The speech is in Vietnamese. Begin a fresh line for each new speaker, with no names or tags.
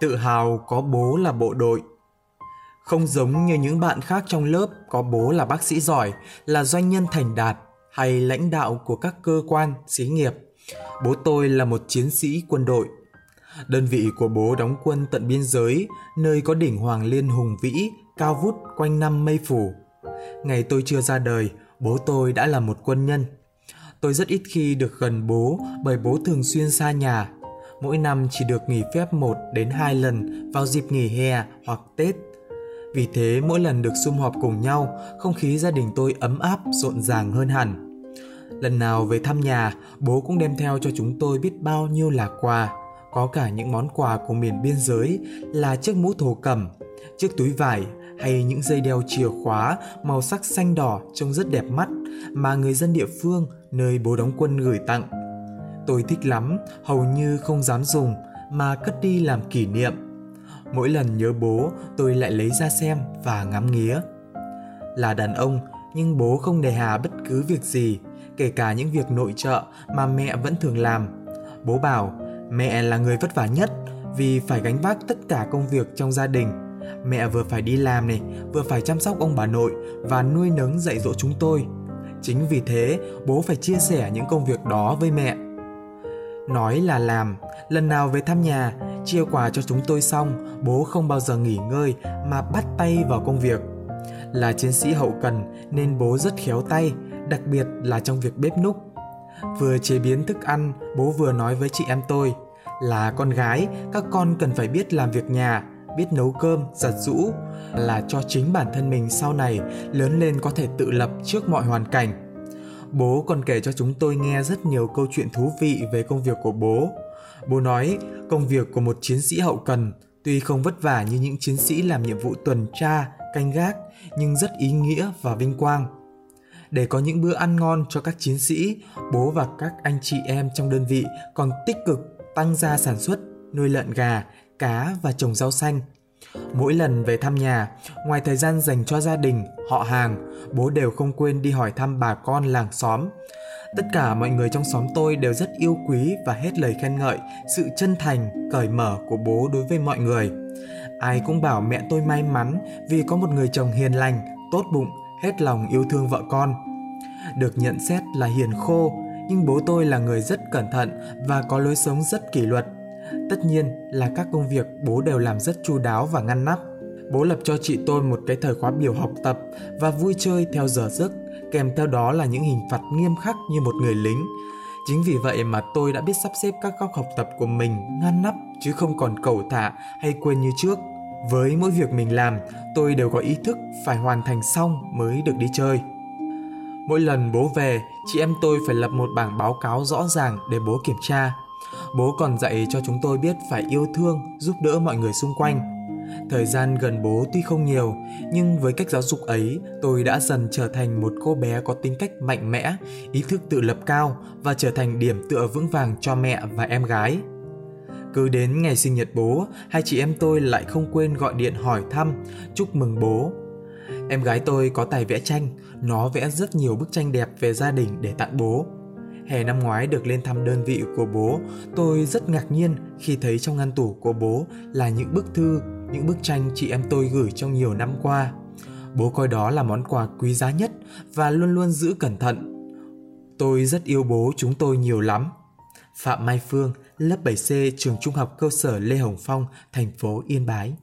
tự hào có bố là bộ đội. Không giống như những bạn khác trong lớp có bố là bác sĩ giỏi, là doanh nhân thành đạt hay lãnh đạo của các cơ quan, xí nghiệp. Bố tôi là một chiến sĩ quân đội. Đơn vị của bố đóng quân tận biên giới, nơi có đỉnh Hoàng Liên hùng vĩ, cao vút quanh năm mây phủ. Ngày tôi chưa ra đời, bố tôi đã là một quân nhân. Tôi rất ít khi được gần bố bởi bố thường xuyên xa nhà. Mỗi năm chỉ được nghỉ phép một đến hai lần vào dịp nghỉ hè hoặc Tết. Vì thế mỗi lần được sum họp cùng nhau, không khí gia đình tôi ấm áp, rộn ràng hơn hẳn. Lần nào về thăm nhà, bố cũng đem theo cho chúng tôi biết bao nhiêu là quà. Có cả những món quà của miền biên giới là chiếc mũ thổ cẩm, chiếc túi vải hay những dây đeo chìa khóa màu sắc xanh đỏ trông rất đẹp mắt mà người dân địa phương nơi bố đóng quân gửi tặng. Tôi thích lắm, hầu như không dám dùng mà cất đi làm kỷ niệm. Mỗi lần nhớ bố, tôi lại lấy ra xem và ngắm nghía. Là đàn ông, nhưng bố không đề hà bất cứ việc gì, kể cả những việc nội trợ mà mẹ vẫn thường làm. Bố bảo, mẹ là người vất vả nhất vì phải gánh vác tất cả công việc trong gia đình. Mẹ vừa phải đi làm này, vừa phải chăm sóc ông bà nội và nuôi nấng dạy dỗ chúng tôi. Chính vì thế, bố phải chia sẻ những công việc đó với mẹ. Nói là làm, lần nào về thăm nhà, chia quà cho chúng tôi xong, bố không bao giờ nghỉ ngơi mà bắt tay vào công việc. Là chiến sĩ hậu cần nên bố rất khéo tay, đặc biệt là trong việc bếp núc. Vừa chế biến thức ăn, bố vừa nói với chị em tôi là con gái, các con cần phải biết làm việc nhà, biết nấu cơm, giặt rũ là cho chính bản thân mình sau này lớn lên có thể tự lập trước mọi hoàn cảnh. Bố còn kể cho chúng tôi nghe rất nhiều câu chuyện thú vị về công việc của bố. Bố nói công việc của một chiến sĩ hậu cần tuy không vất vả như những chiến sĩ làm nhiệm vụ tuần tra, canh gác nhưng rất ý nghĩa và vinh quang. Để có những bữa ăn ngon cho các chiến sĩ, bố và các anh chị em trong đơn vị còn tích cực tăng gia sản xuất, nuôi lợn gà, cá và trồng rau xanh. Mỗi lần về thăm nhà, ngoài thời gian dành cho gia đình, họ hàng, bố đều không quên đi hỏi thăm bà con làng xóm. Tất cả mọi người trong xóm tôi đều rất yêu quý và hết lời khen ngợi sự chân thành, cởi mở của bố đối với mọi người. Ai cũng bảo mẹ tôi may mắn vì có một người chồng hiền lành, tốt bụng, hết lòng yêu thương vợ con. Được nhận xét là hiền khô, nhưng bố tôi là người rất cẩn thận và có lối sống rất kỷ luật Tất nhiên là các công việc bố đều làm rất chu đáo và ngăn nắp. Bố lập cho chị tôi một cái thời khóa biểu học tập và vui chơi theo giờ giấc, kèm theo đó là những hình phạt nghiêm khắc như một người lính. Chính vì vậy mà tôi đã biết sắp xếp các góc học tập của mình ngăn nắp chứ không còn cầu thả hay quên như trước. Với mỗi việc mình làm, tôi đều có ý thức phải hoàn thành xong mới được đi chơi. Mỗi lần bố về, chị em tôi phải lập một bảng báo cáo rõ ràng để bố kiểm tra Bố còn dạy cho chúng tôi biết phải yêu thương, giúp đỡ mọi người xung quanh. Thời gian gần bố tuy không nhiều, nhưng với cách giáo dục ấy, tôi đã dần trở thành một cô bé có tính cách mạnh mẽ, ý thức tự lập cao và trở thành điểm tựa vững vàng cho mẹ và em gái. Cứ đến ngày sinh nhật bố, hai chị em tôi lại không quên gọi điện hỏi thăm, chúc mừng bố. Em gái tôi có tài vẽ tranh, nó vẽ rất nhiều bức tranh đẹp về gia đình để tặng bố. Hè năm ngoái được lên thăm đơn vị của bố, tôi rất ngạc nhiên khi thấy trong ngăn tủ của bố là những bức thư, những bức tranh chị em tôi gửi trong nhiều năm qua. Bố coi đó là món quà quý giá nhất và luôn luôn giữ cẩn thận. Tôi rất yêu bố chúng tôi nhiều lắm. Phạm Mai Phương, lớp 7C trường Trung học cơ sở Lê Hồng Phong, thành phố Yên Bái.